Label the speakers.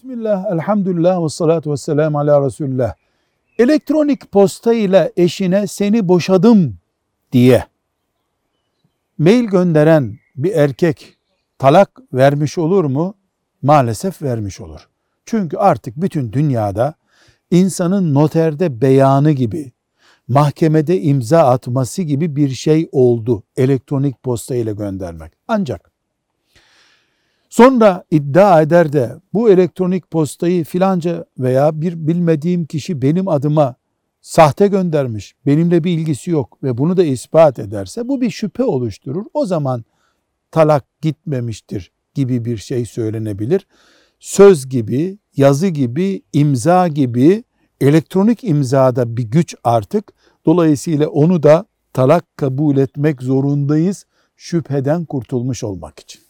Speaker 1: Bismillah, elhamdülillah ve salatu ve selamu ala Resulullah. Elektronik posta ile eşine seni boşadım diye mail gönderen bir erkek talak vermiş olur mu? Maalesef vermiş olur. Çünkü artık bütün dünyada insanın noterde beyanı gibi, mahkemede imza atması gibi bir şey oldu elektronik posta ile göndermek. Ancak sonra iddia eder de bu elektronik postayı filanca veya bir bilmediğim kişi benim adıma sahte göndermiş, benimle bir ilgisi yok ve bunu da ispat ederse bu bir şüphe oluşturur. O zaman talak gitmemiştir gibi bir şey söylenebilir. Söz gibi, yazı gibi, imza gibi elektronik imzada bir güç artık. Dolayısıyla onu da talak kabul etmek zorundayız şüpheden kurtulmuş olmak için.